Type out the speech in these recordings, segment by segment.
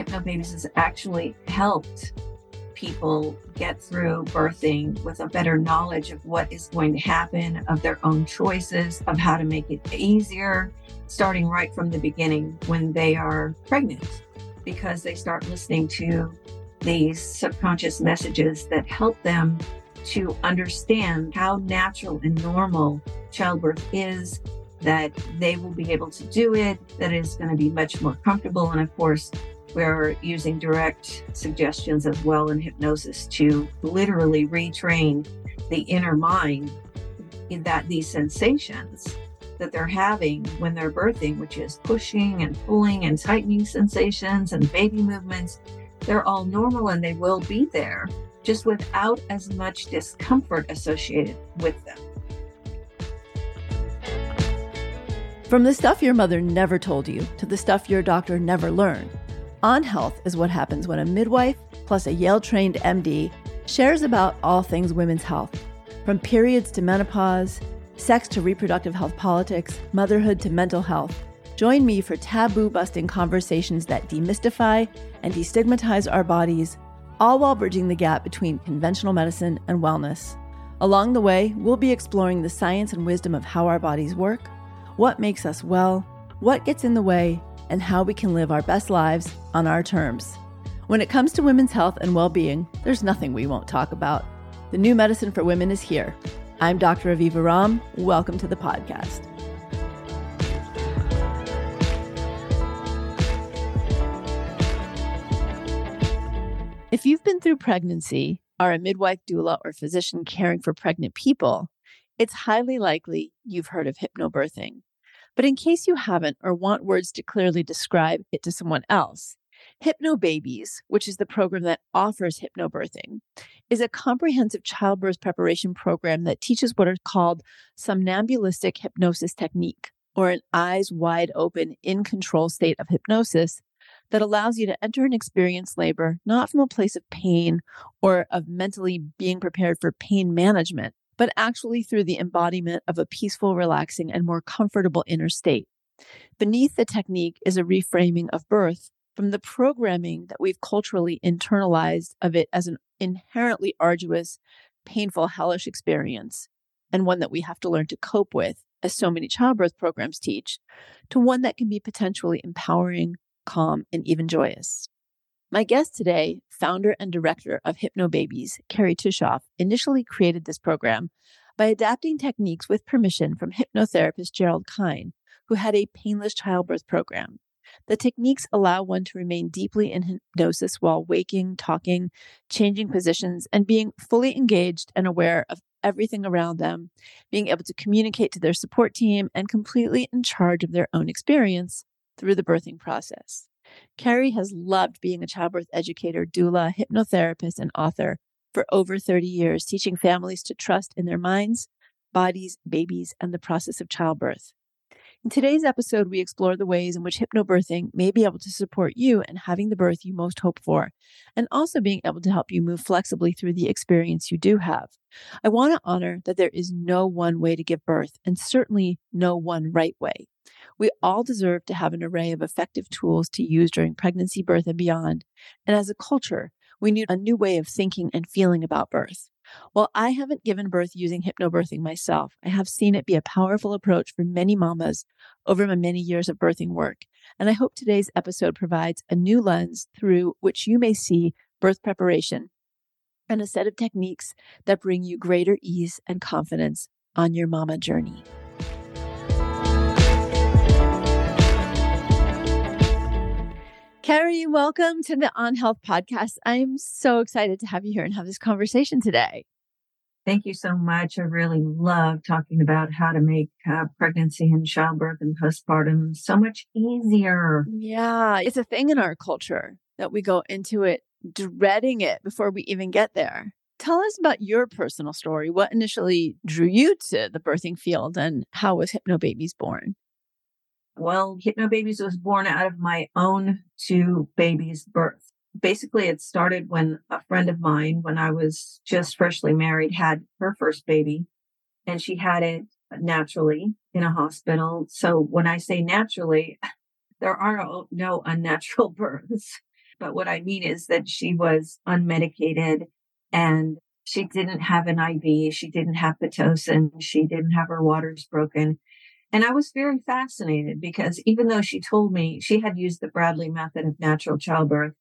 Hypnobabies has actually helped people get through birthing with a better knowledge of what is going to happen, of their own choices, of how to make it easier, starting right from the beginning when they are pregnant, because they start listening to these subconscious messages that help them to understand how natural and normal childbirth is, that they will be able to do it, that it's going to be much more comfortable. And of course, we're using direct suggestions as well in hypnosis to literally retrain the inner mind in that these sensations that they're having when they're birthing, which is pushing and pulling and tightening sensations and baby movements, they're all normal and they will be there just without as much discomfort associated with them. From the stuff your mother never told you to the stuff your doctor never learned, On Health is what happens when a midwife plus a Yale trained MD shares about all things women's health, from periods to menopause, sex to reproductive health politics, motherhood to mental health. Join me for taboo busting conversations that demystify and destigmatize our bodies all while bridging the gap between conventional medicine and wellness. Along the way, we'll be exploring the science and wisdom of how our bodies work, what makes us well, what gets in the way, and how we can live our best lives on our terms. When it comes to women's health and well being, there's nothing we won't talk about. The new medicine for women is here. I'm Dr. Aviva Romm. Welcome to the podcast. If you've been through pregnancy, are a midwife, doula, or physician caring for pregnant people, it's highly likely you've heard of hypnobirthing. But in case you haven't or want words to clearly describe it to someone else, Hypnobabies, which is the program that offers hypnobirthing, is a comprehensive childbirth preparation program that teaches what are called somnambulistic hypnosis technique, or an eyes wide open, in control state of hypnosis that allows you to enter and experience labor not from a place of pain or of mentally being prepared for pain management, but actually through the embodiment of a peaceful, relaxing, and more comfortable inner state. Beneath the technique is a reframing of birth from the programming that we've culturally internalized of it as an inherently arduous, painful, hellish experience, and one that we have to learn to cope with, as so many childbirth programs teach, to one that can be potentially empowering, calm, and even joyous. My guest today, founder and director of Hypnobabies, Kerry Tuschhoff, initially created this program by adapting techniques with permission from hypnotherapist Gerald Kein, who had a painless childbirth program. The techniques allow one to remain deeply in hypnosis while waking, talking, changing positions, and being fully engaged and aware of everything around them, being able to communicate to their support team, and completely in charge of their own experience through the birthing process. Kerry has loved being a childbirth educator, doula, hypnotherapist, and author for over 30 years, teaching families to trust in their minds, bodies, babies, and the process of childbirth. In today's episode, we explore the ways in which hypnobirthing may be able to support you in having the birth you most hope for, and also being able to help you move flexibly through the experience you do have. I want to honor that there is no one way to give birth, and certainly no one right way. We all deserve to have an array of effective tools to use during pregnancy, birth, and beyond. And as a culture, we need a new way of thinking and feeling about birth. While I haven't given birth using hypnobirthing myself, I have seen it be a powerful approach for many mamas over my many years of birthing work. And I hope today's episode provides a new lens through which you may see birth preparation and a set of techniques that bring you greater ease and confidence on your mama journey. Kerry, welcome to the On Health podcast. I'm so excited to have you here and have this conversation today. Thank you so much. I really love talking about how to make uh, pregnancy and childbirth and postpartum so much easier. Yeah, it's a thing in our culture that we go into it dreading it before we even get there. Tell us about your personal story. What initially drew you to the birthing field and how was Hypnobabies born? Well, Hypnobabies was born out of my own two babies' birth. Basically, it started when a friend of mine, when I was just freshly married, had her first baby and she had it naturally in a hospital. So when I say naturally, there are no, no unnatural births. but what I mean is that she was unmedicated and she didn't have an IV. She didn't have Pitocin. She didn't have her waters broken. And I was very fascinated because even though she told me she had used the Bradley method of natural childbirth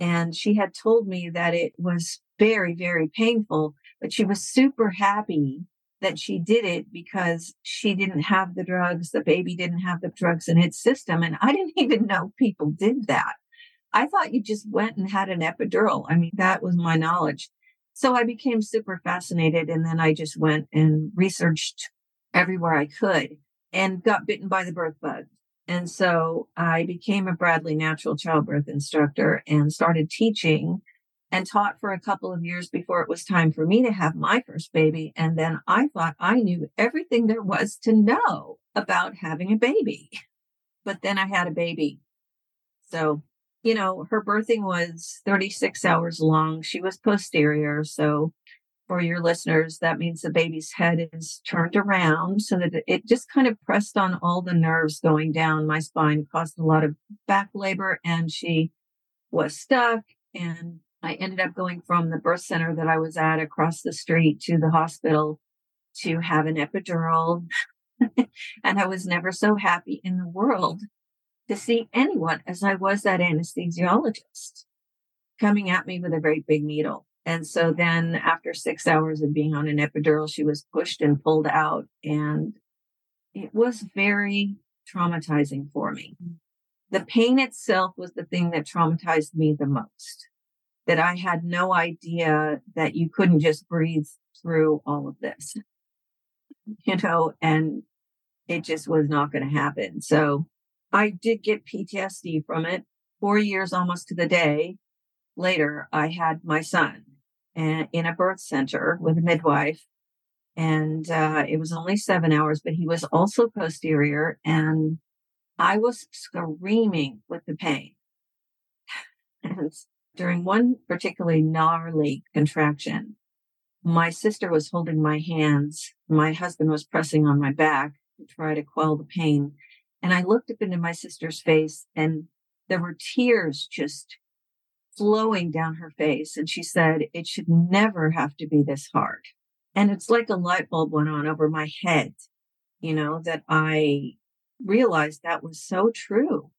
and she had told me that it was very, very painful, but she was super happy that she did it because she didn't have the drugs. The baby didn't have the drugs in its system. And I didn't even know people did that. I thought you just went and had an epidural. I mean, that was my knowledge. So I became super fascinated. And then I just went and researched everywhere I could and got bitten by the birth bug. And so I became a Bradley natural childbirth instructor and started teaching and taught for a couple of years before it was time for me to have my first baby. And then I thought I knew everything there was to know about having a baby. But then I had a baby. So you know, her birthing was 36 hours long. She was posterior. So, for your listeners, that means the baby's head is turned around so that it just kind of pressed on all the nerves going down my spine, caused a lot of back labor, and she was stuck. And I ended up going from the birth center that I was at across the street to the hospital to have an epidural. and I was never so happy in the world to see anyone as I was that anesthesiologist coming at me with a very big needle. And so then after six hours of being on an epidural, she was pushed and pulled out. And it was very traumatizing for me. Mm-hmm. The pain itself was the thing that traumatized me the most. That I had no idea that you couldn't just breathe through all of this, you know, and it just was not going to happen. So I did get PTSD from it. Four years almost to the day later, I had my son in a birth center with a midwife. And uh, it was only seven hours, but he was also posterior. And I was screaming with the pain. And during one particularly gnarly contraction, my sister was holding my hands. My husband was pressing on my back to try to quell the pain. And I looked up into my sister's face and there were tears just flowing down her face. And she said, it should never have to be this hard. And it's like a light bulb went on over my head, you know, that I realized that was so true.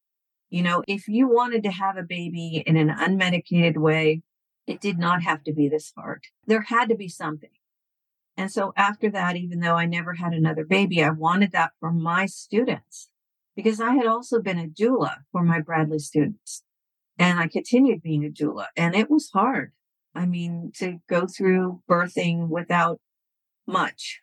You know, if you wanted to have a baby in an unmedicated way, it did not have to be this hard. There had to be something. And so after that, even though I never had another baby, I wanted that for my students because I had also been a doula for my Bradley students and I continued being a doula and it was hard. I mean, to go through birthing without much,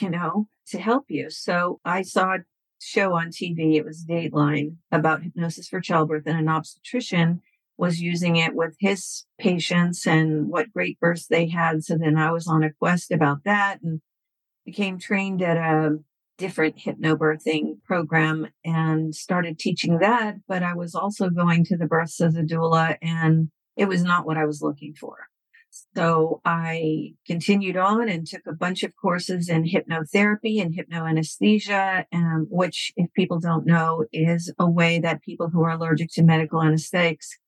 you know, to help you. So I saw a show on TV. It was Dateline about hypnosis for childbirth and an obstetrician was using it with his patients and what great births they had. So then I was on a quest about that and became trained at a different hypnobirthing program and started teaching that. But I was also going to the births as a doula and it was not what I was looking for. So I continued on and took a bunch of courses in hypnotherapy and hypnoanesthesia, um, which, if people don't know, is a way that people who are allergic to medical anesthetics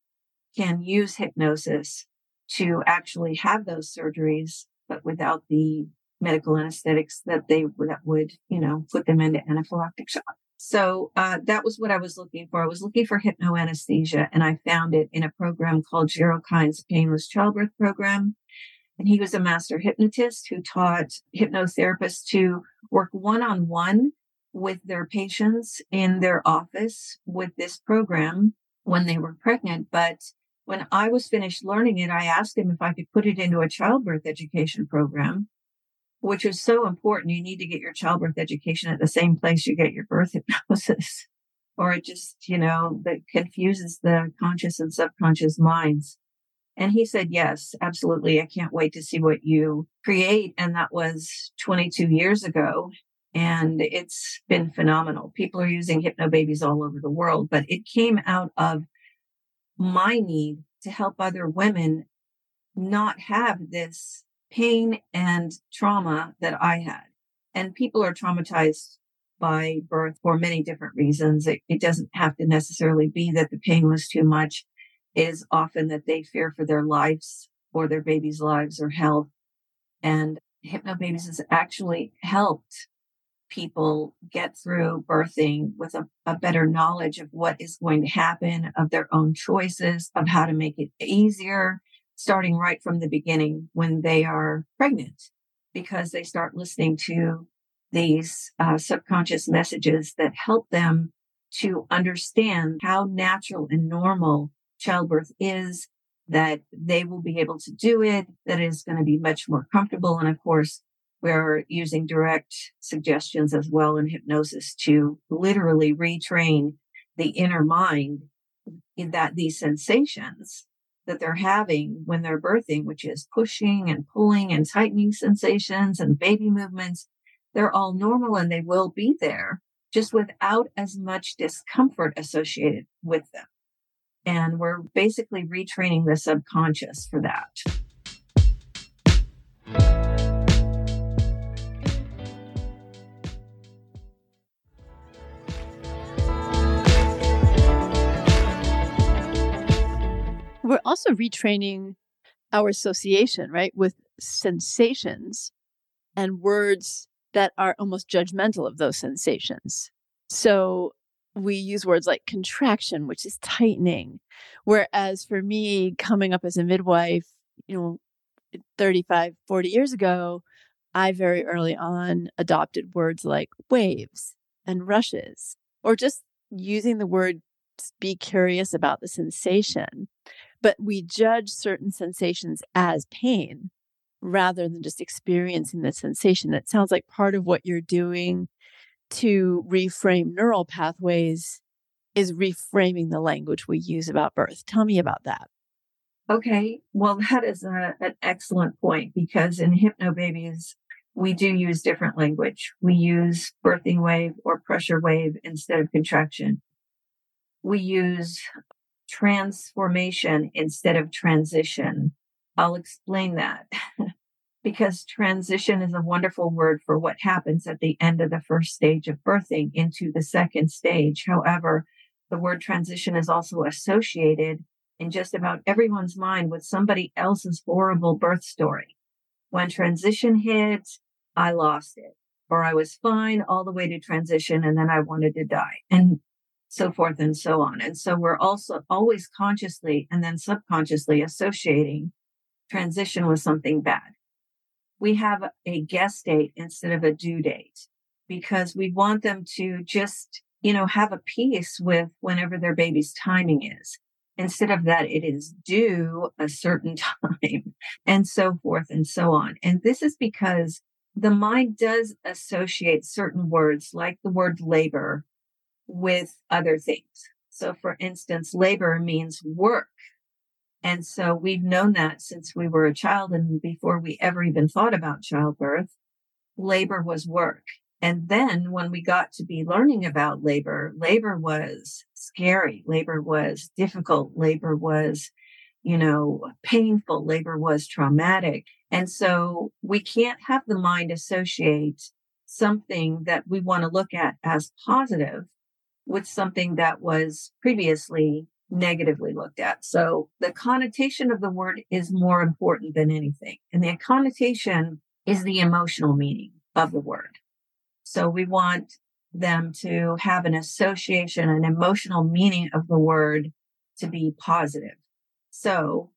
can use hypnosis to actually have those surgeries, but without the medical anesthetics that they that would you know put them into anaphylactic shock. So uh, that was what I was looking for. I was looking for hypnoanesthesia, and I found it in a program called Gerald Kein's Painless Childbirth Program. And he was a master hypnotist who taught hypnotherapists to work one on one with their patients in their office with this program when they were pregnant. But when I was finished learning it, I asked him if I could put it into a childbirth education program which is so important. You need to get your childbirth education at the same place you get your birth hypnosis, or it just, you know, that confuses the conscious and subconscious minds. And he said, yes, absolutely. I can't wait to see what you create. And that was 22 years ago. And it's been phenomenal. People are using Hypnobabies all over the world, but it came out of my need to help other women not have this pain and trauma that I had. And people are traumatized by birth for many different reasons. It, it, doesn't have to necessarily be that the pain was too much. is often that they fear for their lives or their baby's lives or health. And Hypnobabies has actually helped people get through birthing with a, a, better knowledge of what is going to happen, of their own choices, of how to make it easier, starting right from the beginning when they are pregnant, because they start listening to these uh, subconscious messages that help them to understand how natural and normal childbirth is, that they will be able to do it, that it is going to be much more comfortable. And of course, we're using direct suggestions as well in hypnosis to literally retrain the inner mind in that these sensations that they're having when they're birthing, which is pushing and pulling and tightening sensations and baby movements, they're all normal and they will be there just without as much discomfort associated with them. And we're basically retraining the subconscious for that. We're also retraining our association, right, with sensations and words that are almost judgmental of those sensations. So we use words like contraction, which is tightening. Whereas for me, coming up as a midwife, you know, 35, 40 years ago, I very early on adopted words like waves and rushes, or just using the word be curious about the sensation. But we judge certain sensations as pain rather than just experiencing the sensation. That sounds like part of what you're doing to reframe neural pathways is reframing the language we use about birth. Tell me about that. Okay. Well, that is a, an excellent point because in Hypnobabies, we do use different language. We use birthing wave or pressure wave instead of contraction. We use transformation instead of transition. I'll explain that. because transition is a wonderful word for what happens at the end of the first stage of birthing into the second stage. However, the word transition is also associated in just about everyone's mind with somebody else's horrible birth story. When transition hit, I lost it, or I was fine all the way to transition and then I wanted to die, and so forth and so on. And so we're also always consciously and then subconsciously associating transition with something bad we have a guest date instead of a due date because we want them to just, you know, have a peace with whenever their baby's timing is. Instead of that, it is due a certain time and so forth and so on. And this is because the mind does associate certain words like the word labor with other things. So for instance, labor means work and so we've known that since we were a child and before we ever even thought about childbirth, labor was work. And then when we got to be learning about labor, labor was scary. Labor was difficult. Labor was, you know, painful. Labor was traumatic. And so we can't have the mind associate something that we want to look at as positive with something that was previously negatively looked at. So the connotation of the word is more important than anything. And the connotation is the emotional meaning of the word. So we want them to have an association, an emotional meaning of the word to be positive. So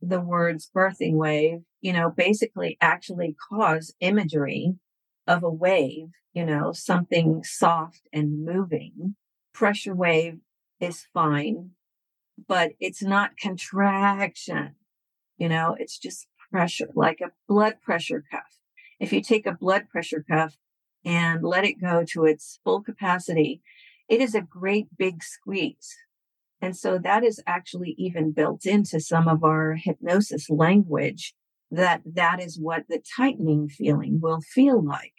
the words birthing wave, you know, basically actually cause imagery of a wave, you know, something soft and moving. Pressure wave is fine but it's not contraction. You know, it's just pressure, like a blood pressure cuff. If you take a blood pressure cuff and let it go to its full capacity, it is a great big squeeze. And so that is actually even built into some of our hypnosis language that that is what the tightening feeling will feel like.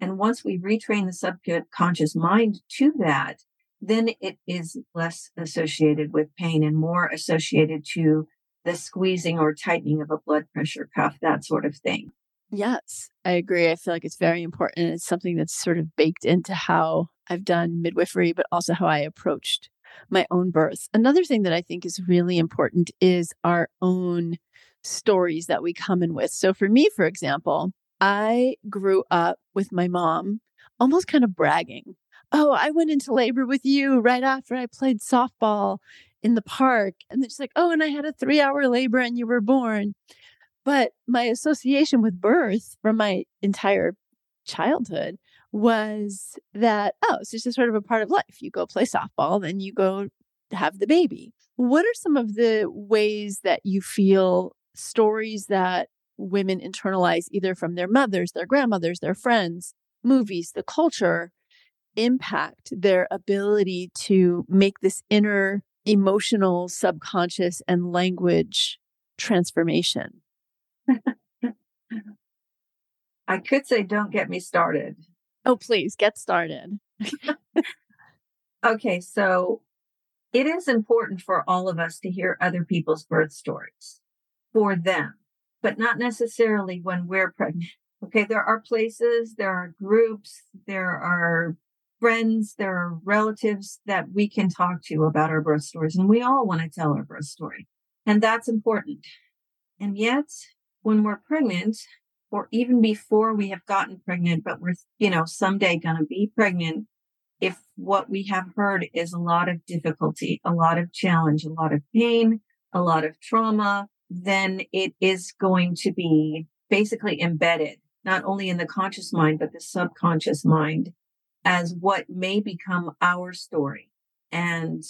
And once we retrain the subconscious mind to that, then it is less associated with pain and more associated to the squeezing or tightening of a blood pressure cuff, that sort of thing. Yes, I agree. I feel like it's very important. It's something that's sort of baked into how I've done midwifery, but also how I approached my own birth. Another thing that I think is really important is our own stories that we come in with. So for me, for example, I grew up with my mom almost kind of bragging. Oh, I went into labor with you right after I played softball in the park. And then she's like, Oh, and I had a three hour labor and you were born. But my association with birth from my entire childhood was that, oh, it's just sort of a part of life. You go play softball, then you go have the baby. What are some of the ways that you feel stories that women internalize either from their mothers, their grandmothers, their friends, movies, the culture impact their ability to make this inner emotional, subconscious, and language transformation? I could say, don't get me started. Oh, please get started. okay, so it is important for all of us to hear other people's birth stories for them, but not necessarily when we're pregnant. Okay, there are places, there are groups, there are friends, there are relatives that we can talk to about our birth stories, and we all want to tell our birth story. And that's important. And yet, when we're pregnant, or even before we have gotten pregnant, but we're, you know, someday going to be pregnant, if what we have heard is a lot of difficulty, a lot of challenge, a lot of pain, a lot of trauma, then it is going to be basically embedded, not only in the conscious mind, but the subconscious mind as what may become our story. And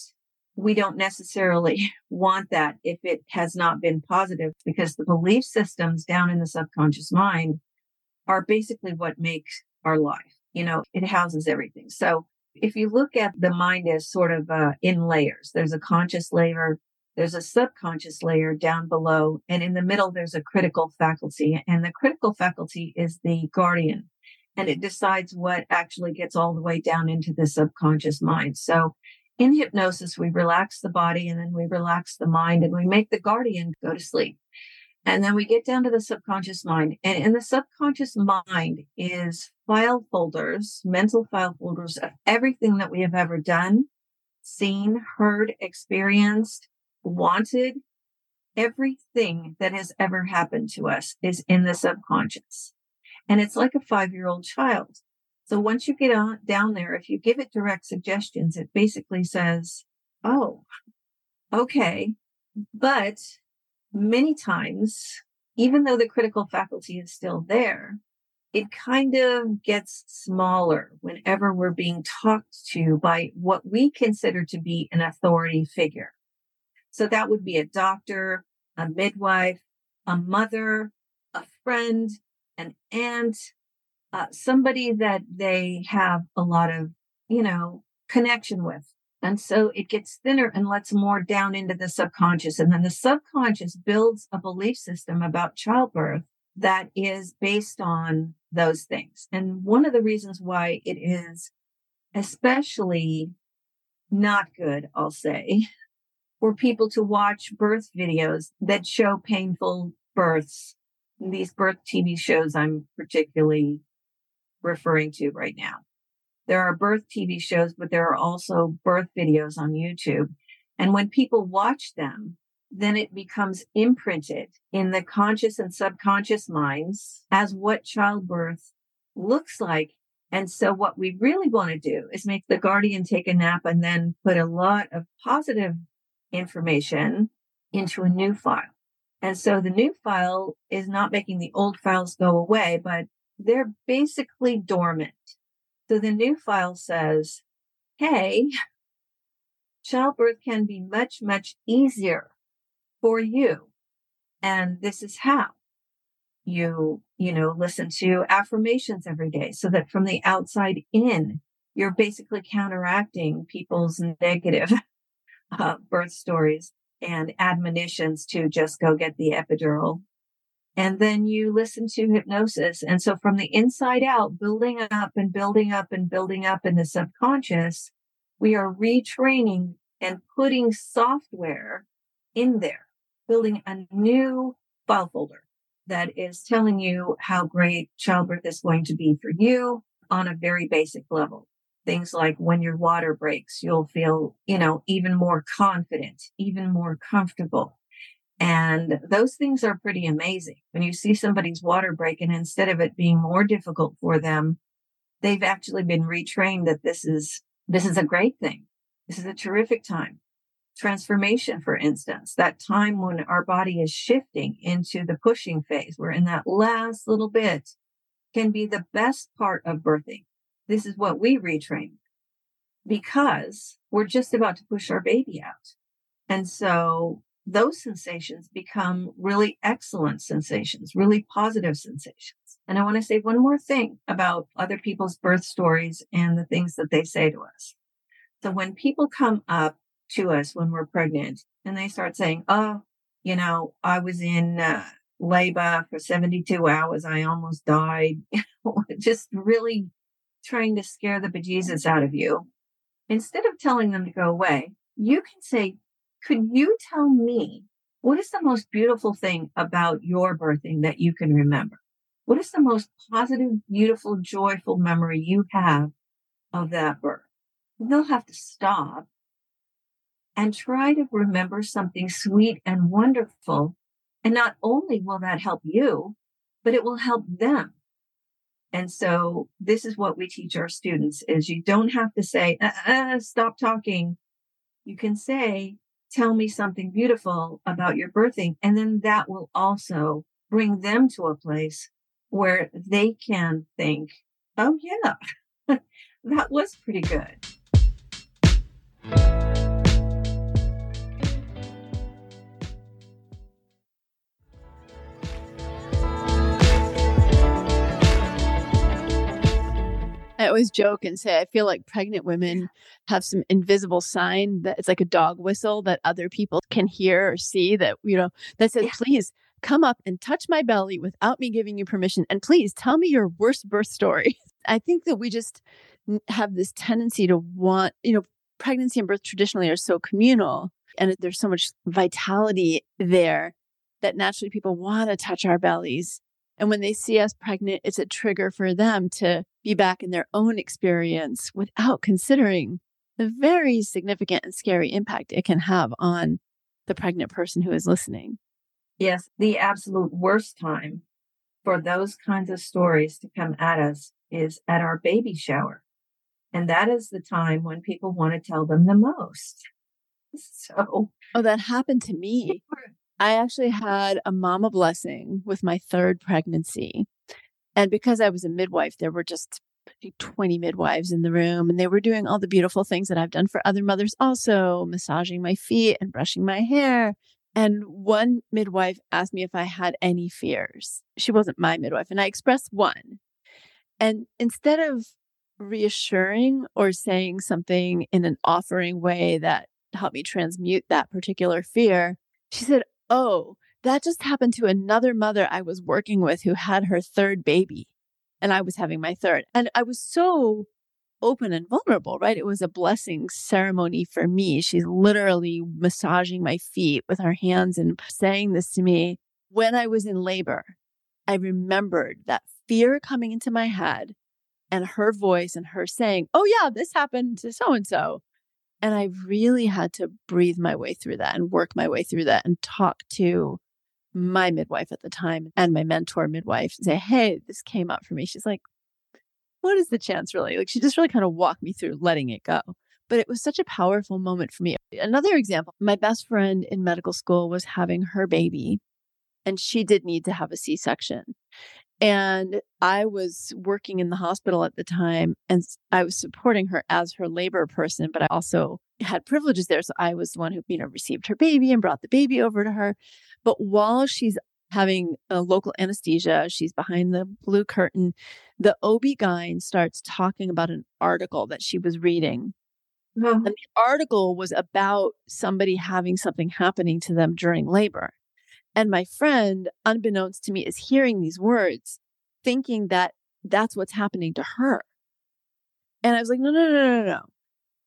we don't necessarily want that if it has not been positive because the belief systems down in the subconscious mind are basically what makes our life. You know, it houses everything. So if you look at the mind as sort of uh, in layers, there's a conscious layer, there's a subconscious layer down below, and in the middle, there's a critical faculty. And the critical faculty is the guardian and it decides what actually gets all the way down into the subconscious mind. So in hypnosis, we relax the body and then we relax the mind and we make the guardian go to sleep. And then we get down to the subconscious mind. And in the subconscious mind is file folders, mental file folders of everything that we have ever done, seen, heard, experienced, wanted. Everything that has ever happened to us is in the subconscious. And it's like a five year old child. So once you get on down there, if you give it direct suggestions, it basically says, Oh, okay. But many times, even though the critical faculty is still there, it kind of gets smaller whenever we're being talked to by what we consider to be an authority figure. So that would be a doctor, a midwife, a mother, a friend, an aunt, uh, somebody that they have a lot of, you know, connection with. And so it gets thinner and lets more down into the subconscious. And then the subconscious builds a belief system about childbirth that is based on those things. And one of the reasons why it is especially not good, I'll say, for people to watch birth videos that show painful births. These birth TV shows I'm particularly referring to right now. There are birth TV shows, but there are also birth videos on YouTube. And when people watch them, then it becomes imprinted in the conscious and subconscious minds as what childbirth looks like. And so what we really want to do is make the guardian take a nap and then put a lot of positive information into a new file. And so the new file is not making the old files go away, but they're basically dormant. So the new file says, Hey, childbirth can be much, much easier for you. And this is how you, you know, listen to affirmations every day so that from the outside in, you're basically counteracting people's negative uh, birth stories and admonitions to just go get the epidural and then you listen to hypnosis. And so from the inside out, building up and building up and building up in the subconscious, we are retraining and putting software in there, building a new file folder that is telling you how great childbirth is going to be for you on a very basic level. Things like when your water breaks, you'll feel, you know, even more confident, even more comfortable. And those things are pretty amazing. When you see somebody's water break and instead of it being more difficult for them, they've actually been retrained that this is, this is a great thing. This is a terrific time. Transformation, for instance, that time when our body is shifting into the pushing phase, we're in that last little bit can be the best part of birthing. This is what we retrain because we're just about to push our baby out. And so those sensations become really excellent sensations, really positive sensations. And I want to say one more thing about other people's birth stories and the things that they say to us. So when people come up to us when we're pregnant and they start saying, Oh, you know, I was in uh, labor for 72 hours. I almost died. Just really trying to scare the bejesus out of you. Instead of telling them to go away, you can say, could you tell me what is the most beautiful thing about your birthing that you can remember? What is the most positive, beautiful, joyful memory you have of that birth? And they'll have to stop and try to remember something sweet and wonderful. And not only will that help you, but it will help them. And so this is what we teach our students is you don't have to say, uh, uh, stop talking. You can say, tell me something beautiful about your birthing. And then that will also bring them to a place where they can think, oh yeah, that was pretty good. Always joke and say I feel like pregnant women have some invisible sign that it's like a dog whistle that other people can hear or see that you know that says yeah. please come up and touch my belly without me giving you permission and please tell me your worst birth story. I think that we just have this tendency to want, you know, pregnancy and birth traditionally are so communal and there's so much vitality there that naturally people want to touch our bellies and when they see us pregnant, it's a trigger for them to be back in their own experience without considering the very significant and scary impact it can have on the pregnant person who is listening. Yes, the absolute worst time for those kinds of stories to come at us is at our baby shower. And that is the time when people want to tell them the most. So, oh, that happened to me. I actually had a mama blessing with my third pregnancy. And because I was a midwife, there were just 20 midwives in the room, and they were doing all the beautiful things that I've done for other mothers, also massaging my feet and brushing my hair. And one midwife asked me if I had any fears. She wasn't my midwife, and I expressed one. And instead of reassuring or saying something in an offering way that helped me transmute that particular fear, she said, oh, that just happened to another mother I was working with who had her third baby and I was having my third. And I was so open and vulnerable, right? It was a blessing ceremony for me. She's literally massaging my feet with her hands and saying this to me. When I was in labor, I remembered that fear coming into my head and her voice and her saying, Oh, yeah, this happened to so and so. And I really had to breathe my way through that and work my way through that and talk to my midwife at the time and my mentor midwife say, Hey, this came up for me. She's like, What is the chance really? Like she just really kind of walked me through letting it go. But it was such a powerful moment for me. Another example, my best friend in medical school was having her baby and she did need to have a C section. And I was working in the hospital at the time and I was supporting her as her labor person, but I also had privileges there. So I was the one who, you know, received her baby and brought the baby over to her. But while she's having a local anesthesia, she's behind the blue curtain, the OB-GYN starts talking about an article that she was reading. Mm-hmm. And the article was about somebody having something happening to them during labor. And my friend, unbeknownst to me, is hearing these words, thinking that that's what's happening to her. And I was like, no, no, no, no, no.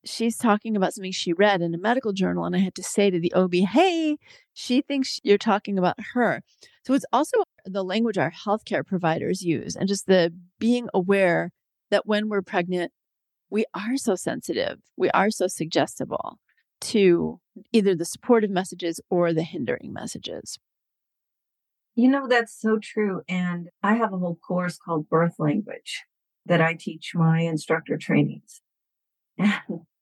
She's talking about something she read in a medical journal. And I had to say to the OB, hey, she thinks you're talking about her. So it's also the language our healthcare providers use and just the being aware that when we're pregnant, we are so sensitive, we are so suggestible to either the supportive messages or the hindering messages. You know, that's so true. And I have a whole course called Birth Language that I teach my instructor trainings. And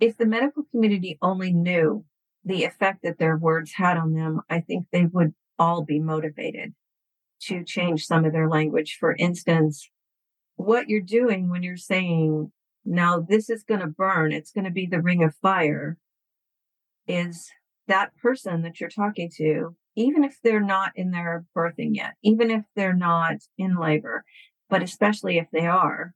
if the medical community only knew the effect that their words had on them, I think they would all be motivated to change some of their language. For instance, what you're doing when you're saying, now this is going to burn, it's going to be the ring of fire, is that person that you're talking to, even if they're not in their birthing yet, even if they're not in labor, but especially if they are,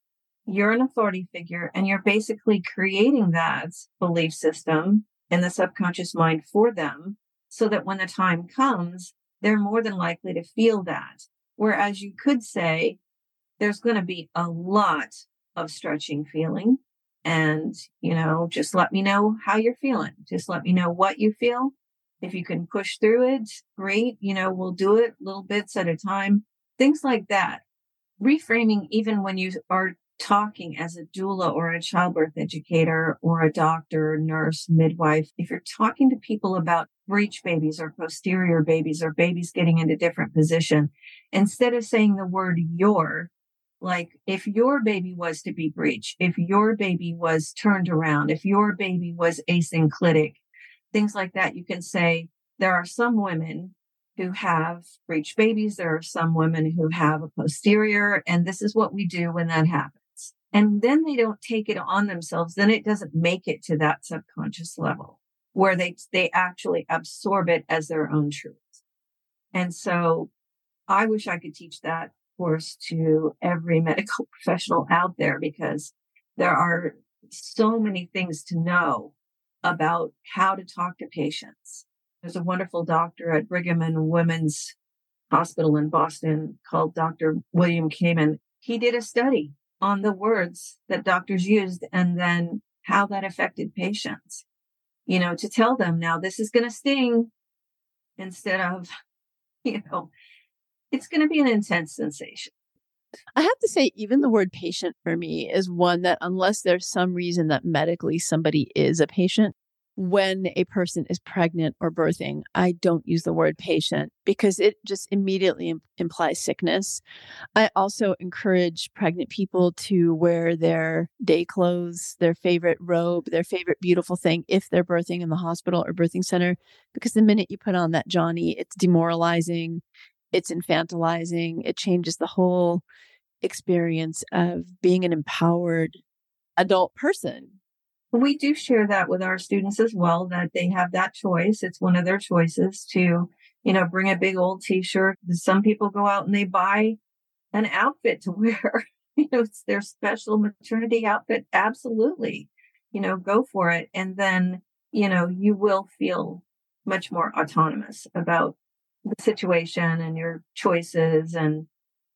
you're an authority figure and you're basically creating that belief system in the subconscious mind for them so that when the time comes, they're more than likely to feel that. Whereas you could say, there's going to be a lot of stretching feeling. And, you know, just let me know how you're feeling. Just let me know what you feel. If you can push through it, great. You know, we'll do it little bits at a time. Things like that. Reframing, even when you are talking as a doula or a childbirth educator or a doctor, nurse, midwife, if you're talking to people about breech babies or posterior babies or babies getting into different position, instead of saying the word your, like if your baby was to be breech, if your baby was turned around, if your baby was asynclitic, things like that, you can say there are some women who have breech babies. There are some women who have a posterior, and this is what we do when that happens and then they don't take it on themselves then it doesn't make it to that subconscious level where they they actually absorb it as their own truth. And so i wish i could teach that course to every medical professional out there because there are so many things to know about how to talk to patients. There's a wonderful doctor at brigham and women's hospital in boston called dr william kamen. He did a study on the words that doctors used and then how that affected patients. You know, to tell them now this is going to sting instead of, you know, it's going to be an intense sensation. I have to say, even the word patient for me is one that, unless there's some reason that medically somebody is a patient, when a person is pregnant or birthing, I don't use the word patient because it just immediately Im- implies sickness. I also encourage pregnant people to wear their day clothes, their favorite robe, their favorite beautiful thing if they're birthing in the hospital or birthing center, because the minute you put on that Johnny, it's demoralizing, it's infantilizing, it changes the whole experience of being an empowered adult person we do share that with our students as well, that they have that choice. It's one of their choices to, you know, bring a big old t-shirt. Some people go out and they buy an outfit to wear. you know, it's their special maternity outfit. Absolutely. You know, go for it. And then, you know, you will feel much more autonomous about the situation and your choices and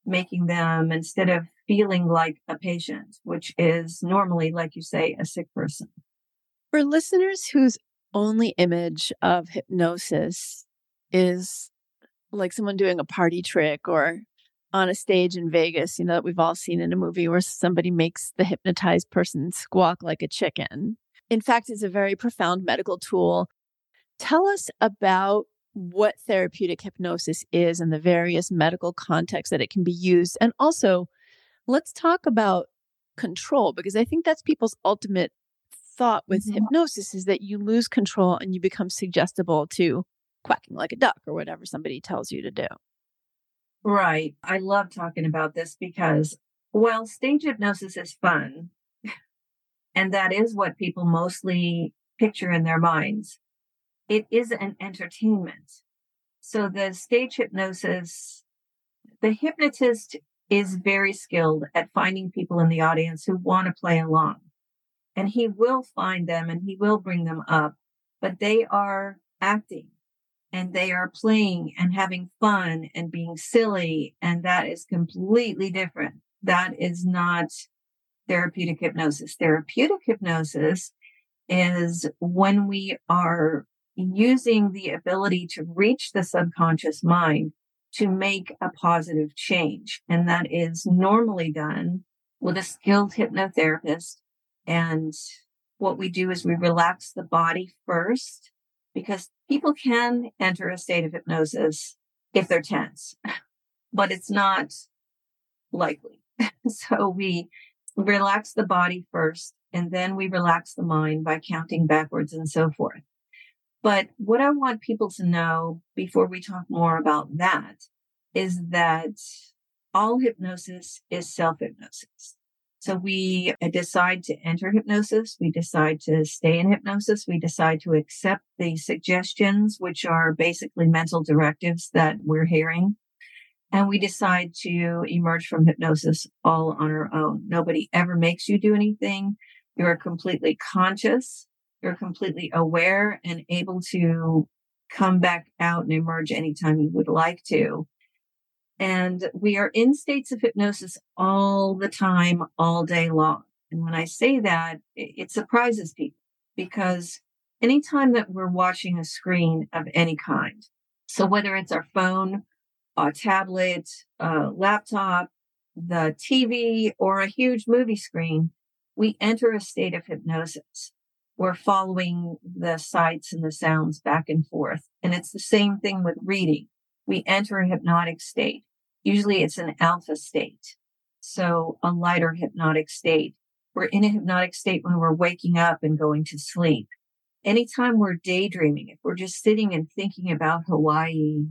making them instead of feeling like a patient, which is normally, like you say, a sick person. For listeners whose only image of hypnosis is like someone doing a party trick or on a stage in Vegas, you know, that we've all seen in a movie where somebody makes the hypnotized person squawk like a chicken. In fact, it's a very profound medical tool. Tell us about what therapeutic hypnosis is and the various medical contexts that it can be used. And also, let's talk about control because I think that's people's ultimate thought with mm-hmm. hypnosis is that you lose control and you become suggestible to quacking like a duck or whatever somebody tells you to do. Right. I love talking about this because while stage hypnosis is fun, and that is what people mostly picture in their minds, it is an entertainment. So the stage hypnosis, the hypnotist is very skilled at finding people in the audience who want to play along. And he will find them and he will bring them up, but they are acting and they are playing and having fun and being silly. And that is completely different. That is not therapeutic hypnosis. Therapeutic hypnosis is when we are using the ability to reach the subconscious mind to make a positive change. And that is normally done with a skilled hypnotherapist And what we do is we relax the body first because people can enter a state of hypnosis if they're tense, but it's not likely. so we relax the body first and then we relax the mind by counting backwards and so forth. But what I want people to know before we talk more about that is that all hypnosis is self hypnosis. So we uh, decide to enter hypnosis. We decide to stay in hypnosis. We decide to accept the suggestions, which are basically mental directives that we're hearing. And we decide to emerge from hypnosis all on our own. Nobody ever makes you do anything. You're completely conscious. You're completely aware and able to come back out and emerge anytime you would like to. And we are in states of hypnosis all the time, all day long. And when I say that, it, surprises people because anytime that we're watching a screen of any kind, so whether it's our phone, a tablet, a laptop, the TV, or a huge movie screen, we enter a state of hypnosis. We're following the sights and the sounds back and forth. And it's the same thing with reading we enter a hypnotic state. Usually it's an alpha state. So a lighter hypnotic state. We're in a hypnotic state when we're waking up and going to sleep. Anytime we're daydreaming, if we're just sitting and thinking about Hawaii,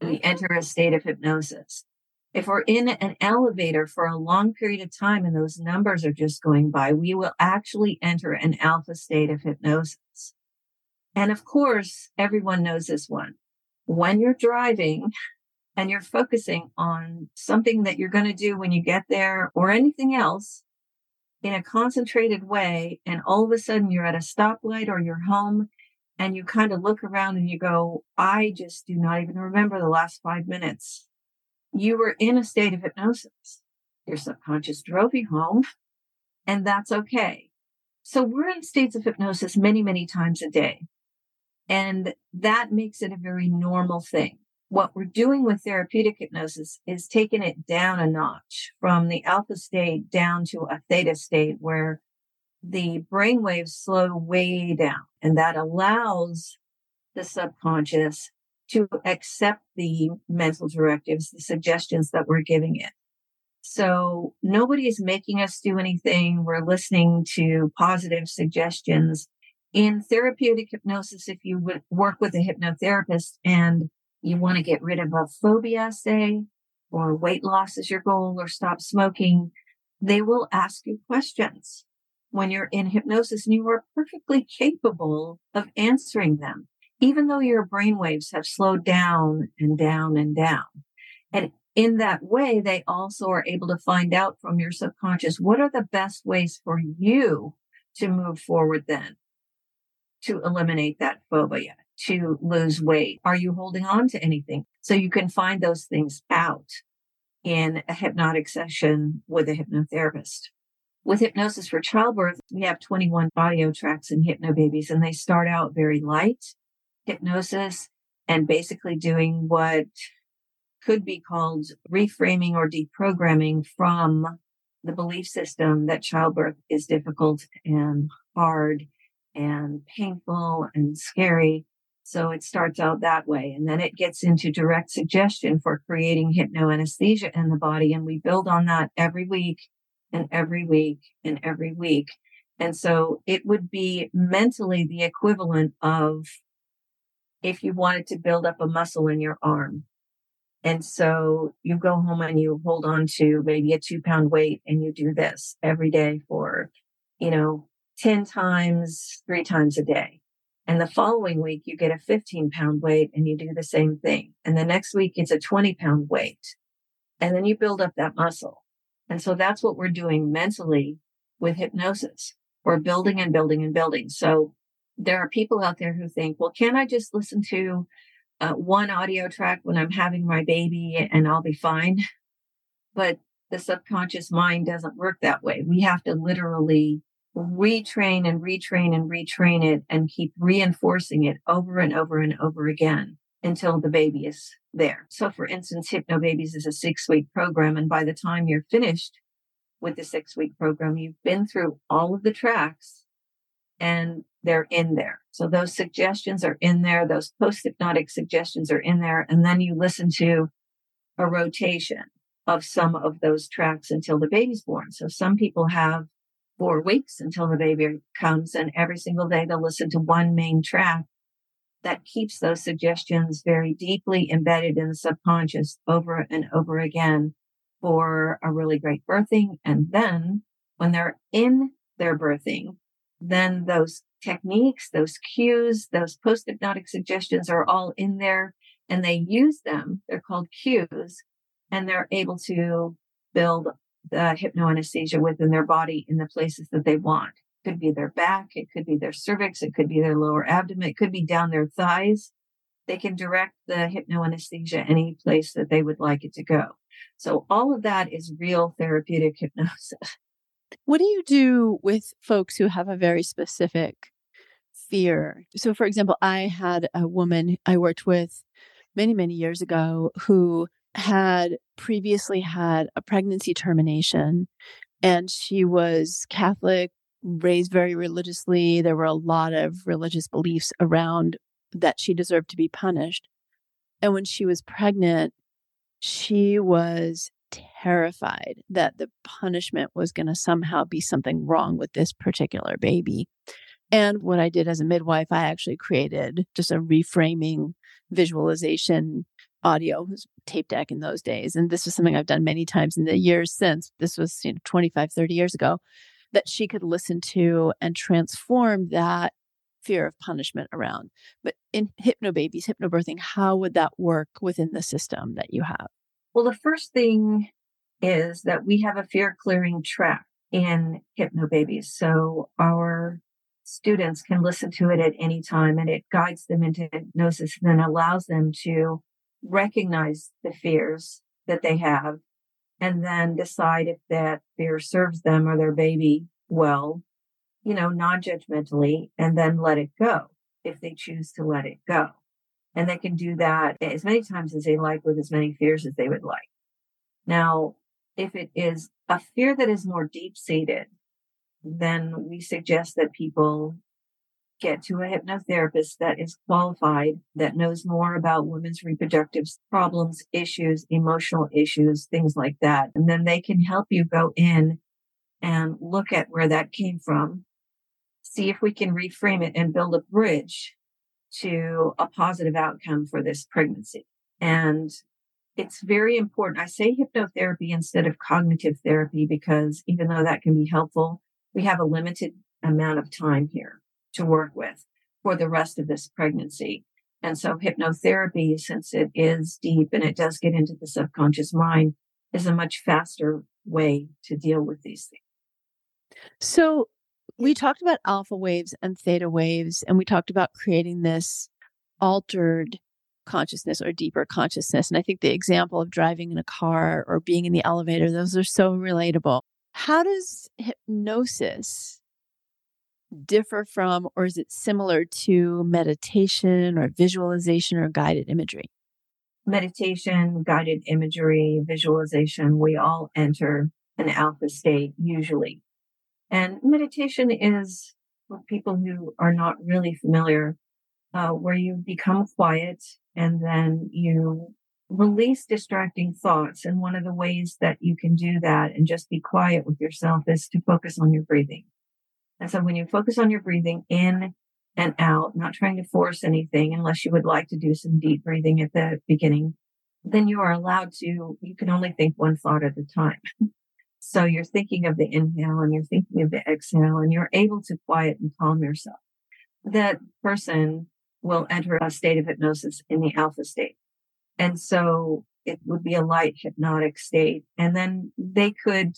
we enter a state of hypnosis. If we're in an elevator for a long period of time and those numbers are just going by, we will actually enter an alpha state of hypnosis. And of course, everyone knows this one when you're driving and you're focusing on something that you're going to do when you get there or anything else in a concentrated way, and all of a sudden you're at a stoplight or you're home and you kind of look around and you go, I just do not even remember the last five minutes. You were in a state of hypnosis. Your subconscious drove you home, and that's okay. So we're in states of hypnosis many, many times a day. And that makes it a very normal thing. What we're doing with therapeutic hypnosis is taking it down a notch from the alpha state down to a theta state where the brain waves slow way down. And that allows the subconscious to accept the mental directives, the suggestions that we're giving it. So nobody is making us do anything. We're listening to positive suggestions in therapeutic hypnosis, if you would work with a hypnotherapist and you want to get rid of a phobia, say, or weight loss is your goal or stop smoking, they will ask you questions when you're in hypnosis and you are perfectly capable of answering them, even though your brain waves have slowed down and down and down. And in that way, they also are able to find out from your subconscious what are the best ways for you to move forward then to eliminate that phobia, to lose weight? Are you holding on to anything? So you can find those things out in a hypnotic session with a hypnotherapist. With hypnosis for childbirth, we have 21 audio tracks in Hypnobabies, and they start out very light hypnosis and basically doing what could be called reframing or deprogramming from the belief system that childbirth is difficult and hard and painful and scary. So it starts out that way. And then it gets into direct suggestion for creating hypnoanesthesia in the body. And we build on that every week and every week and every week. And so it would be mentally the equivalent of if you wanted to build up a muscle in your arm. And so you go home and you hold on to maybe a two pound weight and you do this every day for, you know, 10 times, three times a day. And the following week, you get a 15 pound weight and you do the same thing. And the next week, it's a 20 pound weight. And then you build up that muscle. And so that's what we're doing mentally with hypnosis. We're building and building and building. So there are people out there who think, well, can I just listen to uh, one audio track when I'm having my baby and I'll be fine? But the subconscious mind doesn't work that way. We have to literally retrain and retrain and retrain it and keep reinforcing it over and over and over again until the baby is there. So, for instance, Hypnobabies is a six week program. And by the time you're finished with the six week program, you've been through all of the tracks and they're in there. So those suggestions are in there. Those post hypnotic suggestions are in there. And then you listen to a rotation of some of those tracks until the baby's born. So some people have four weeks until the baby comes and every single day they'll listen to one main track that keeps those suggestions very deeply embedded in the subconscious over and over again for a really great birthing. And then when they're in their birthing, then those techniques, those cues, those post hypnotic suggestions are all in there and they use them. They're called cues and they're able to build the hypnoanesthesia within their body in the places that they want. It could be their back, it could be their cervix, it could be their lower abdomen, it could be down their thighs. They can direct the hypnoanesthesia any place that they would like it to go. So all of that is real therapeutic hypnosis. What do you do with folks who have a very specific fear? So, for example, I had a woman I worked with many, many years ago who had previously had a pregnancy termination and she was Catholic, raised very religiously. There were a lot of religious beliefs around that she deserved to be punished. And when she was pregnant, she was terrified that the punishment was going to somehow be something wrong with this particular baby. And what I did as a midwife, I actually created just a reframing visualization audio tape deck in those days. And this was something I've done many times in the years since. This was you know, 25, 30 years ago that she could listen to and transform that fear of punishment around. But in hypnobabies, hypnobirthing, how would that work within the system that you have? Well, the first thing is that we have a fear clearing track in hypnobabies. So our students can listen to it at any time and it guides them into hypnosis and then allows them to recognize the fears that they have and then decide if that fear serves them or their baby well, you know, non judgmentally, and then let it go if they choose to let it go. And they can do that as many times as they like with as many fears as they would like. Now, if it is a fear that is more deep seated, then we suggest that people get to a hypnotherapist that is qualified, that knows more about women's reproductive problems, issues, emotional issues, things like that. And then they can help you go in and look at where that came from, see if we can reframe it and build a bridge to a positive outcome for this pregnancy. And it's very important. I say hypnotherapy instead of cognitive therapy because even though that can be helpful, we have a limited amount of time here to work with for the rest of this pregnancy. And so hypnotherapy, since it is deep and it does get into the subconscious mind, is a much faster way to deal with these things. So we talked about alpha waves and theta waves, and we talked about creating this altered consciousness or deeper consciousness. And I think the example of driving in a car or being in the elevator, those are so relatable. How does hypnosis differ from, or is it similar to meditation or visualization or guided imagery? Meditation, guided imagery, visualization, we all enter an alpha state usually. And meditation is for people who are not really familiar, uh, where you become quiet and then you release distracting thoughts. And one of the ways that you can do that and just be quiet with yourself is to focus on your breathing. And so when you focus on your breathing in and out, not trying to force anything unless you would like to do some deep breathing at the beginning, then you are allowed to, you can only think one thought at a time. so you're thinking of the inhale and you're thinking of the exhale and you're able to quiet and calm yourself. That person will enter a state of hypnosis in the alpha state. And so it would be a light hypnotic state. And then they could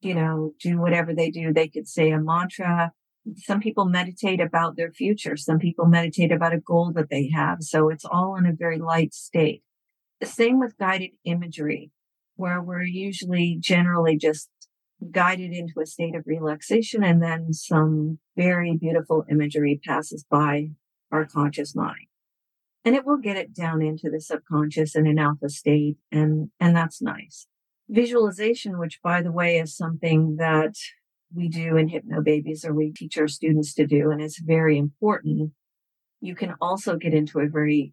you know, do whatever they do. They could say a mantra. Some people meditate about their future. Some people meditate about a goal that they have. So it's all in a very light state. The same with guided imagery, where we're usually generally just guided into a state of relaxation and then some very beautiful imagery passes by our conscious mind. And it will get it down into the subconscious in an alpha state and, and that's nice. Visualization, which by the way is something that we do in Hypnobabies or we teach our students to do, and it's very important. You can also get into a very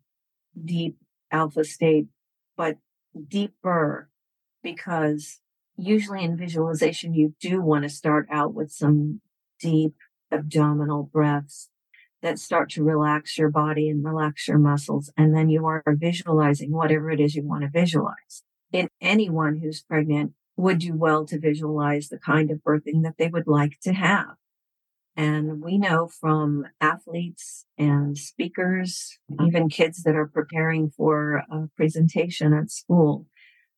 deep alpha state, but deeper because usually in visualization, you do want to start out with some deep abdominal breaths that start to relax your body and relax your muscles. And then you are visualizing whatever it is you want to visualize. In anyone who's pregnant would do well to visualize the kind of birthing that they would like to have. And we know from athletes and speakers, even kids that are preparing for a presentation at school,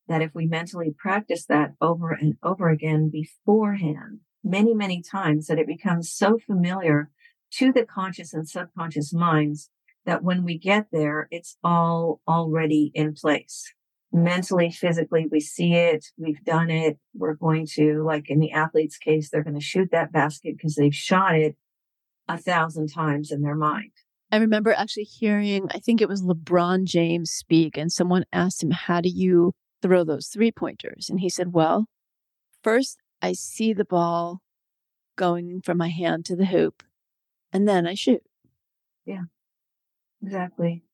that if we mentally practice that over and over again beforehand, many, many times, that it becomes so familiar to the conscious and subconscious minds that when we get there, it's all already in place. Mentally, physically, we see it, we've done it. We're going to, like in the athlete's case, they're going to shoot that basket because they've shot it a thousand times in their mind. I remember actually hearing, I think it was LeBron James speak, and someone asked him, How do you throw those three pointers? And he said, Well, first I see the ball going from my hand to the hoop and then I shoot. Yeah, exactly.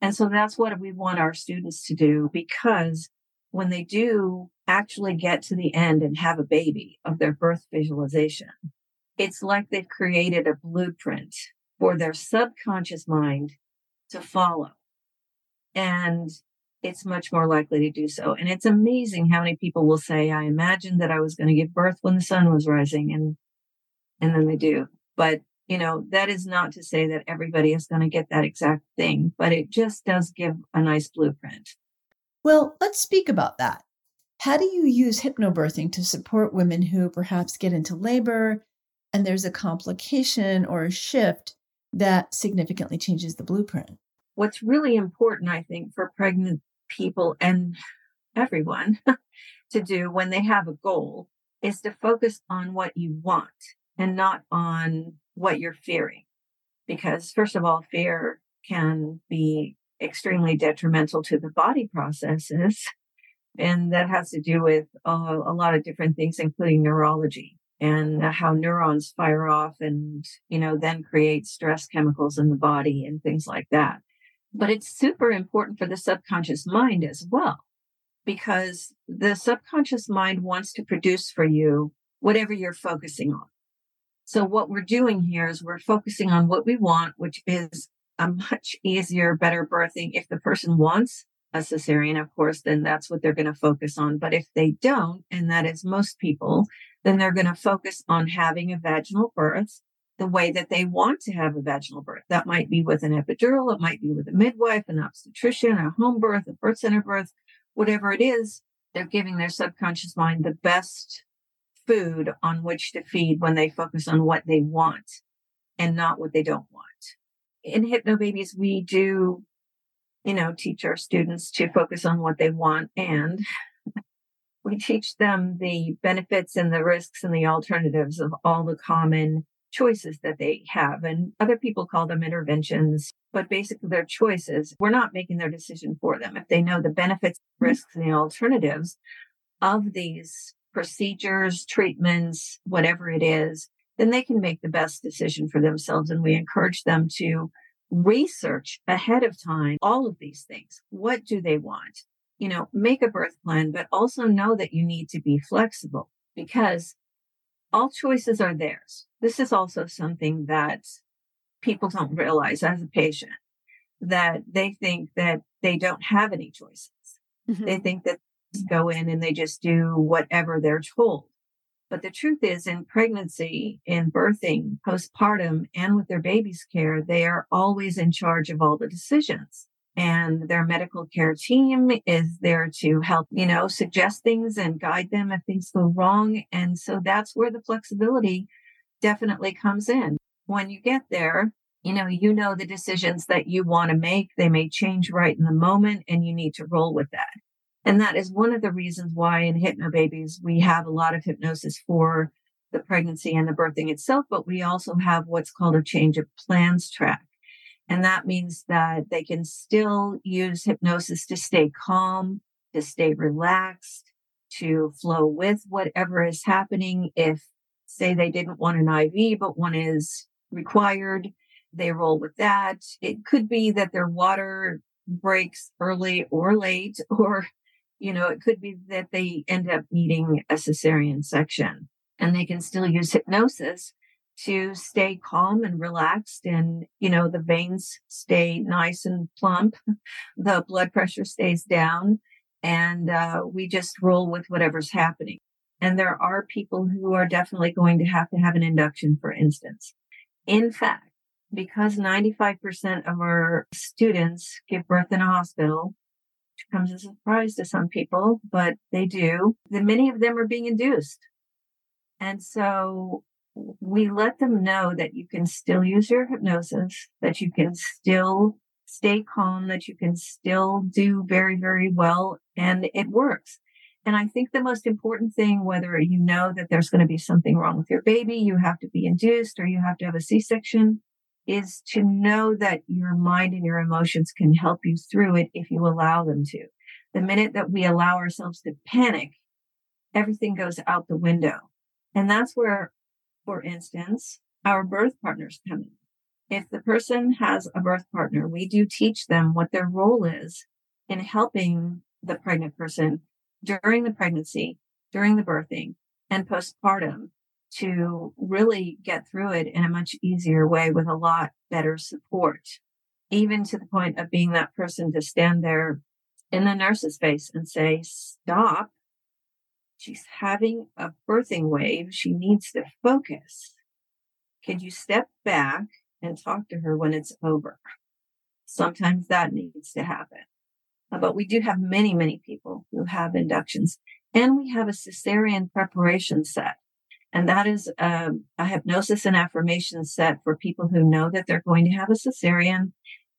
And so that's what we want our students to do because when they do actually get to the end and have a baby of their birth visualization, it's like they've created a blueprint for their subconscious mind to follow. And it's much more likely to do so. And it's amazing how many people will say, I imagined that I was going to give birth when the sun was rising and and then they do. But you know, that is not to say that everybody is going to get that exact thing, but it just does give a nice blueprint. Well, let's speak about that. How do you use hypnobirthing to support women who perhaps get into labor and there's a complication or a shift that significantly changes the blueprint? What's really important, I think, for pregnant people and everyone to do when they have a goal is to focus on what you want and not on what you're fearing. Because, first of all, fear can be extremely detrimental to the body processes. And that has to do with uh, a lot of different things, including neurology and how neurons fire off and, you know, then create stress chemicals in the body and things like that. But it's super important for the subconscious mind as well, because the subconscious mind wants to produce for you whatever you're focusing on. So what we're doing here is we're focusing on what we want, which is a much easier, better birthing. If the person wants a cesarean, of course, then that's what they're going to focus on. But if they don't, and that is most people, then they're going to focus on having a vaginal birth the way that they want to have a vaginal birth. That might be with an epidural. It might be with a midwife, an obstetrician, a home birth, a birth center birth, whatever it is. They're giving their subconscious mind the best food on which to feed when they focus on what they want and not what they don't want. In Hypnobabies, we do, you know, teach our students to focus on what they want and we teach them the benefits and the risks and the alternatives of all the common choices that they have. And other people call them interventions, but basically they're choices. We're not making their decision for them. If they know the benefits, mm-hmm. risks, and the alternatives of these procedures, treatments, whatever it is, then they can make the best decision for themselves. And we encourage them to research ahead of time all of these things. What do they want? You know, make a birth plan, but also know that you need to be flexible because all choices are theirs. This is also something that people don't realize as a patient that they think that they don't have any choices. Mm-hmm. They think that go in and they just do whatever they're told. But the truth is, in pregnancy, in birthing, postpartum, and with their baby's care, they are always in charge of all the decisions. And their medical care team is there to help, you know, suggest things and guide them if things go wrong. And so that's where the flexibility definitely comes in. When you get there, you know, you know the decisions that you want to make. They may change right in the moment and you need to roll with that. And that is one of the reasons why in Hypnobabies, we have a lot of hypnosis for the pregnancy and the birthing itself, but we also have what's called a change of plans track. And that means that they can still use hypnosis to stay calm, to stay relaxed, to flow with whatever is happening. If, say, they didn't want an IV, but one is required, they roll with that. It could be that their water breaks early or late, or, you know, it could be that they end up needing a cesarean section and they can still use hypnosis to stay calm and relaxed and you know the veins stay nice and plump the blood pressure stays down and uh, we just roll with whatever's happening. And there are people who are definitely going to have to have an induction for instance. In fact because 95% of our students give birth in a hospital comes as a surprise to some people but they do then many of them are being induced and so we let them know that you can still use your hypnosis, that you can still stay calm, that you can still do very, very well, and it works. And I think the most important thing, whether you know that there's going to be something wrong with your baby, you have to be induced, or you have to have a C section, is to know that your mind and your emotions can help you through it if you allow them to. The minute that we allow ourselves to panic, everything goes out the window. And that's where for instance, our birth partners come in. If the person has a birth partner, we do teach them what their role is in helping the pregnant person during the pregnancy, during the birthing, and postpartum to really get through it in a much easier way with a lot better support, even to the point of being that person to stand there in the nurse's face and say, stop, She's having a birthing wave. She needs to focus. Can you step back and talk to her when it's over? Sometimes that needs to happen. Uh, but we do have many, many people who have inductions and we have a cesarean preparation set. And that is um, a hypnosis and affirmation set for people who know that they're going to have a cesarean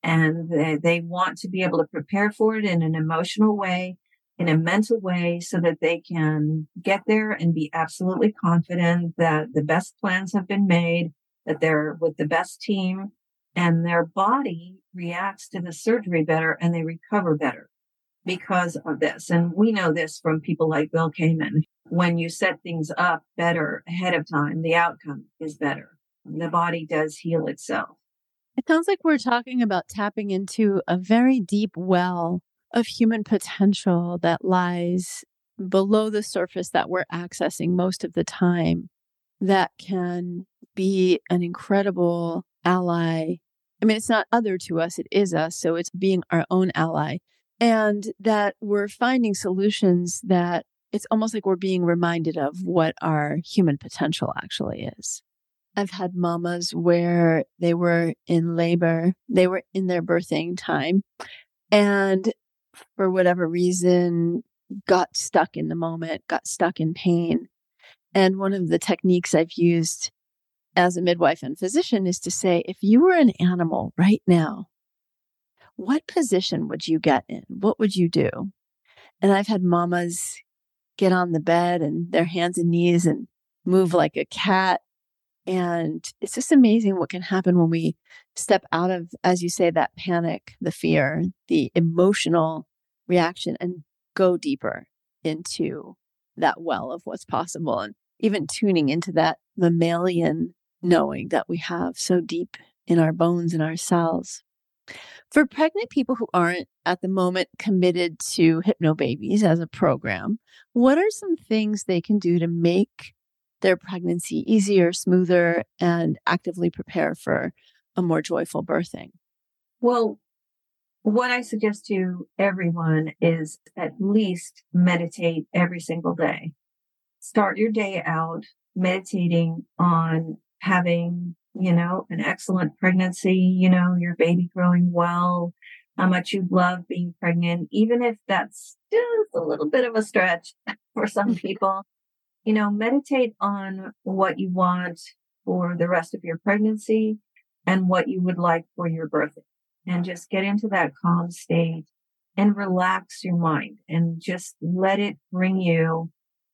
and they, they want to be able to prepare for it in an emotional way in a mental way so that they can get there and be absolutely confident that the best plans have been made, that they're with the best team and their body reacts to the surgery better and they recover better because of this. And we know this from people like Bill Kamen. When you set things up better ahead of time, the outcome is better. The body does heal itself. It sounds like we're talking about tapping into a very deep well of human potential that lies below the surface that we're accessing most of the time that can be an incredible ally. I mean, it's not other to us, it is us. So it's being our own ally. And that we're finding solutions that it's almost like we're being reminded of what our human potential actually is. I've had mamas where they were in labor, they were in their birthing time, and for whatever reason, got stuck in the moment, got stuck in pain. And one of the techniques I've used as a midwife and physician is to say, if you were an animal right now, what position would you get in? What would you do? And I've had mamas get on the bed and their hands and knees and move like a cat and it's just amazing what can happen when we step out of, as you say, that panic, the fear, the emotional reaction, and go deeper into that well of what's possible. And even tuning into that mammalian knowing that we have so deep in our bones and our cells. For pregnant people who aren't at the moment committed to Hypnobabies as a program, what are some things they can do to make their pregnancy easier, smoother, and actively prepare for a more joyful birthing? Well, what I suggest to everyone is at least meditate every single day. Start your day out meditating on having, you know, an excellent pregnancy, you know, your baby growing well, how much you love being pregnant, even if that's just a little bit of a stretch for some people you know, meditate on what you want for the rest of your pregnancy and what you would like for your birthday and just get into that calm state and relax your mind and just let it bring you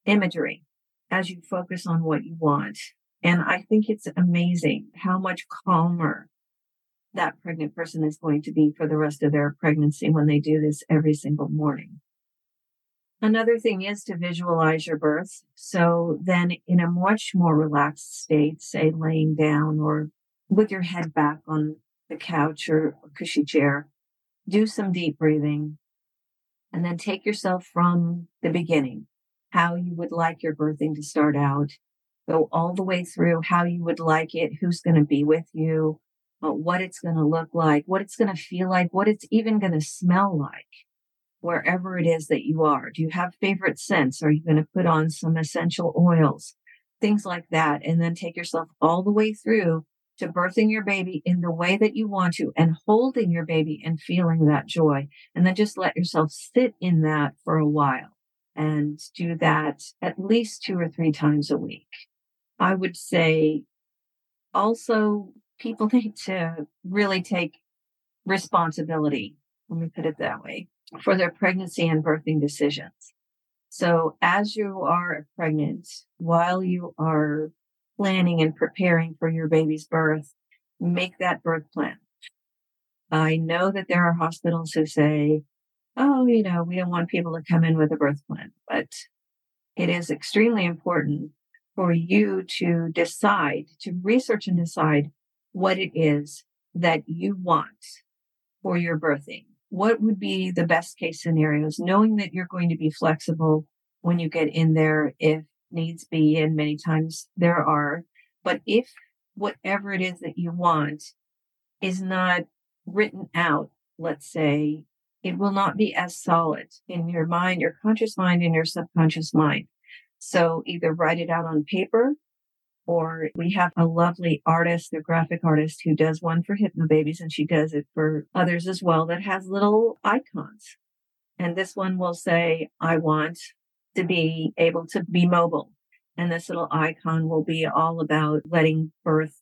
imagery as you focus on what you want. And I think it's amazing how much calmer that pregnant person is going to be for the rest of their pregnancy when they do this every single morning. Another thing is to visualize your birth. So then, in a much more relaxed state, say laying down or with your head back on the couch or cushy chair, do some deep breathing and then take yourself from the beginning, how you would like your birthing to start out, go all the way through how you would like it, who's going to be with you, uh, what it's going to look like, what it's going to feel like, what it's even going to smell like wherever it is that you are. Do you have favorite scents? Are you going to put on some essential oils? Things like that. And then take yourself all the way through to birthing your baby in the way that you want to and holding your baby and feeling that joy. And then just let yourself sit in that for a while and do that at least two or three times a week. I would say also people need to really take responsibility. Let me put it that way for their pregnancy and birthing decisions. So as you are pregnant, while you are planning and preparing for your baby's birth, make that birth plan. I know that there are hospitals who say, oh, you know, we don't want people to come in with a birth plan, but it is extremely important for you to decide, to research and decide what it is that you want for your birthing what would be the best case scenarios, knowing that you're going to be flexible when you get in there if needs be, and many times there are. But if whatever it is that you want is not written out, let's say, it will not be as solid in your mind, your conscious mind, and your subconscious mind. So either write it out on paper or we have a lovely artist, a graphic artist who does one for hypnobabies and she does it for others as well that has little icons. And this one will say, I want to be able to be mobile. And this little icon will be all about letting birth,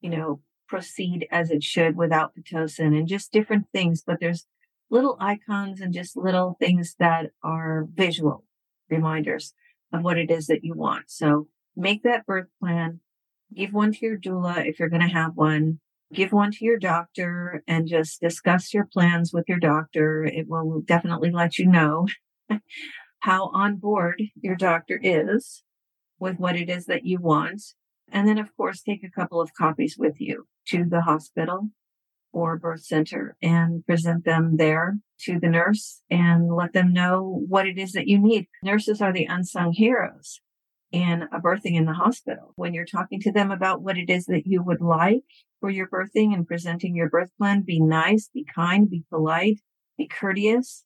you know, proceed as it should without Pitocin and just different things. But there's little icons and just little things that are visual reminders of what it is that you want. So make that birth plan, give one to your doula if you're going to have one, give one to your doctor and just discuss your plans with your doctor. It will definitely let you know how on board your doctor is with what it is that you want. And then, of course, take a couple of copies with you to the hospital or birth center and present them there to the nurse and let them know what it is that you need. Nurses are the unsung heroes in a birthing in the hospital. When you're talking to them about what it is that you would like for your birthing and presenting your birth plan, be nice, be kind, be polite, be courteous,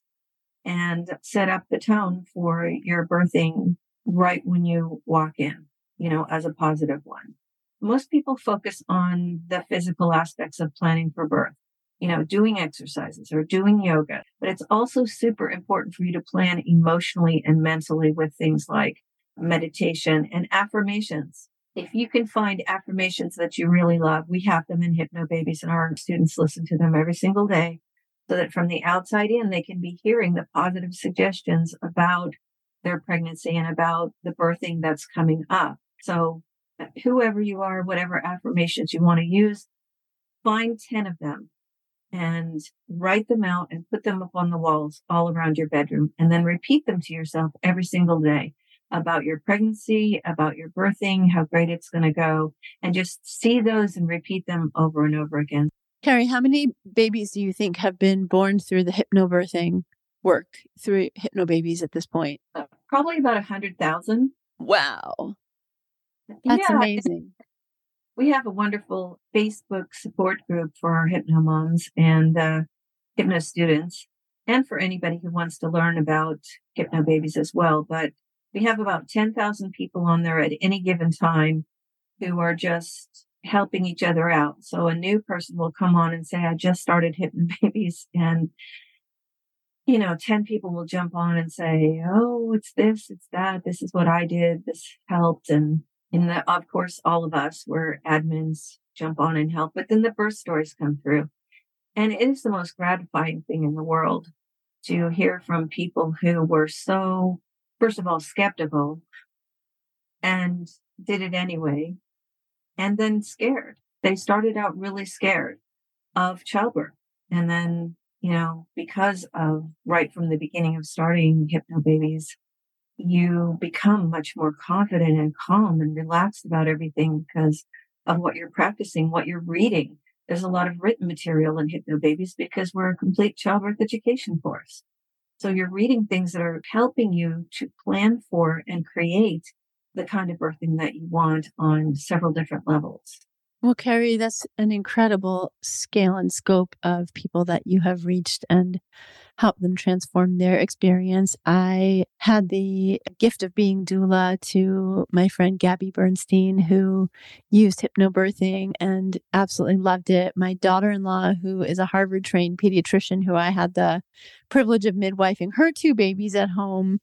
and set up the tone for your birthing right when you walk in, you know, as a positive one. Most people focus on the physical aspects of planning for birth, you know, doing exercises or doing yoga, but it's also super important for you to plan emotionally and mentally with things like meditation, and affirmations. If you can find affirmations that you really love, we have them in Hypnobabies and our students listen to them every single day so that from the outside in, they can be hearing the positive suggestions about their pregnancy and about the birthing that's coming up. So, whoever you are, whatever affirmations you want to use, find 10 of them and write them out and put them up on the walls all around your bedroom and then repeat them to yourself every single day about your pregnancy, about your birthing, how great it's going to go, and just see those and repeat them over and over again. Kerry, how many babies do you think have been born through the hypnobirthing work, through hypnobabies at this point? Uh, probably about a 100,000. Wow. That's yeah, amazing. We have a wonderful Facebook support group for our hypno moms and uh, hypno students, and for anybody who wants to learn about hypnobabies as well. But we have about 10,000 people on there at any given time who are just helping each other out. So a new person will come on and say, I just started Hypno babies and you know, 10 people will jump on and say, Oh, it's this, it's that. This is what I did. This helped. And, and of course, all of us were admins jump on and help, but then the birth stories come through. And it is the most gratifying thing in the world to hear from people who were so first of all, skeptical and did it anyway. And then scared. They started out really scared of childbirth. And then you know, because of right from the beginning of starting Hypnobabies, you become much more confident and calm and relaxed about everything because of what you're practicing, what you're reading. There's a lot of written material in Hypnobabies because we're a complete childbirth education course. So you're reading things that are helping you to plan for and create the kind of birthing that you want on several different levels. Well, Kerry, that's an incredible scale and scope of people that you have reached and helped them transform their experience. I had the gift of being doula to my friend Gabby Bernstein, who used hypnobirthing and absolutely loved it. My daughter in law, who is a Harvard trained pediatrician, who I had the privilege of midwifing her two babies at home,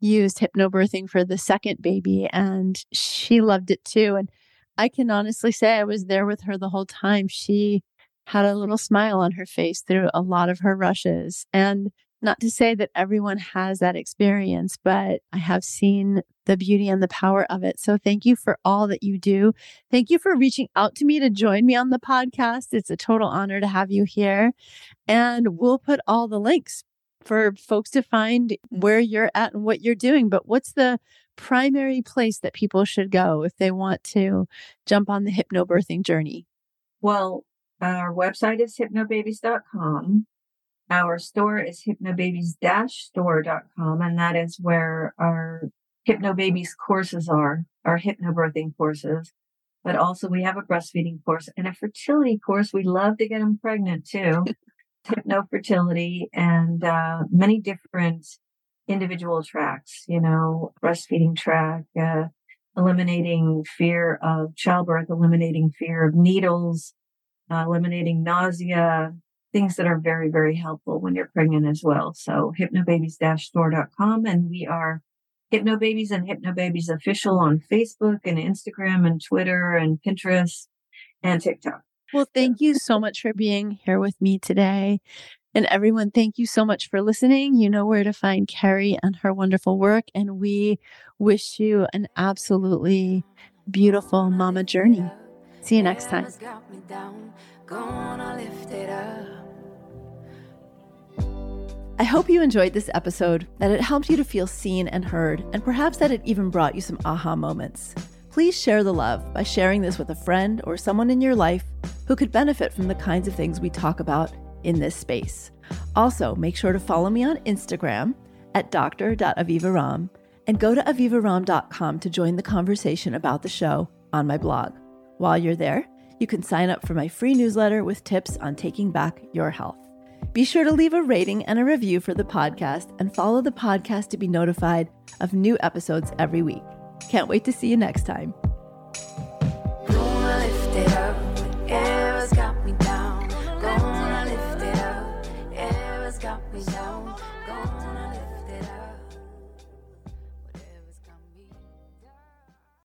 used hypnobirthing for the second baby, and she loved it too. And I can honestly say I was there with her the whole time. She had a little smile on her face through a lot of her rushes. And not to say that everyone has that experience, but I have seen the beauty and the power of it. So thank you for all that you do. Thank you for reaching out to me to join me for folks to find where you're at and what you're doing. But what's the primary place that people should go if they want to jump on the hypnobirthing journey? Well, our website is hypnobabies.com. Our store is hypnobabies-store.com, and that is where our hypnobabies courses are, our hypnobirthing courses. But also we have a breastfeeding course and a fertility course. We love to get them pregnant too. Hypno fertility and uh, many different individual tracks, you know, breastfeeding track, uh, eliminating fear of childbirth, eliminating fear of needles, uh, eliminating nausea, things that are very, very helpful when you're pregnant as well. So hypnobabies-store.com and we are Hypnobabies and Hypnobabies official on Facebook and Instagram and Twitter and Pinterest and TikTok. Well, thank you so much for being here with me today. And everyone, thank you so much for listening. You know where to find Kerry and her wonderful work. And we wish you an absolutely beautiful mama journey. See you next time. I hope you enjoyed this episode, that it helped you to feel seen and heard, and perhaps that it even brought you some aha moments. Please share the love by sharing this with a friend or someone in your life who could benefit from the kinds of things we talk about in this space. Also, make sure to follow me on Instagram at dr.avivaromm and go to avivaromm.com to join the conversation about the show on my blog. While you're there, you can sign up for my free newsletter with tips on taking back your health. Be sure to leave a rating and a review for the podcast and follow the podcast to be notified of new episodes every week. Can't wait to see you next time.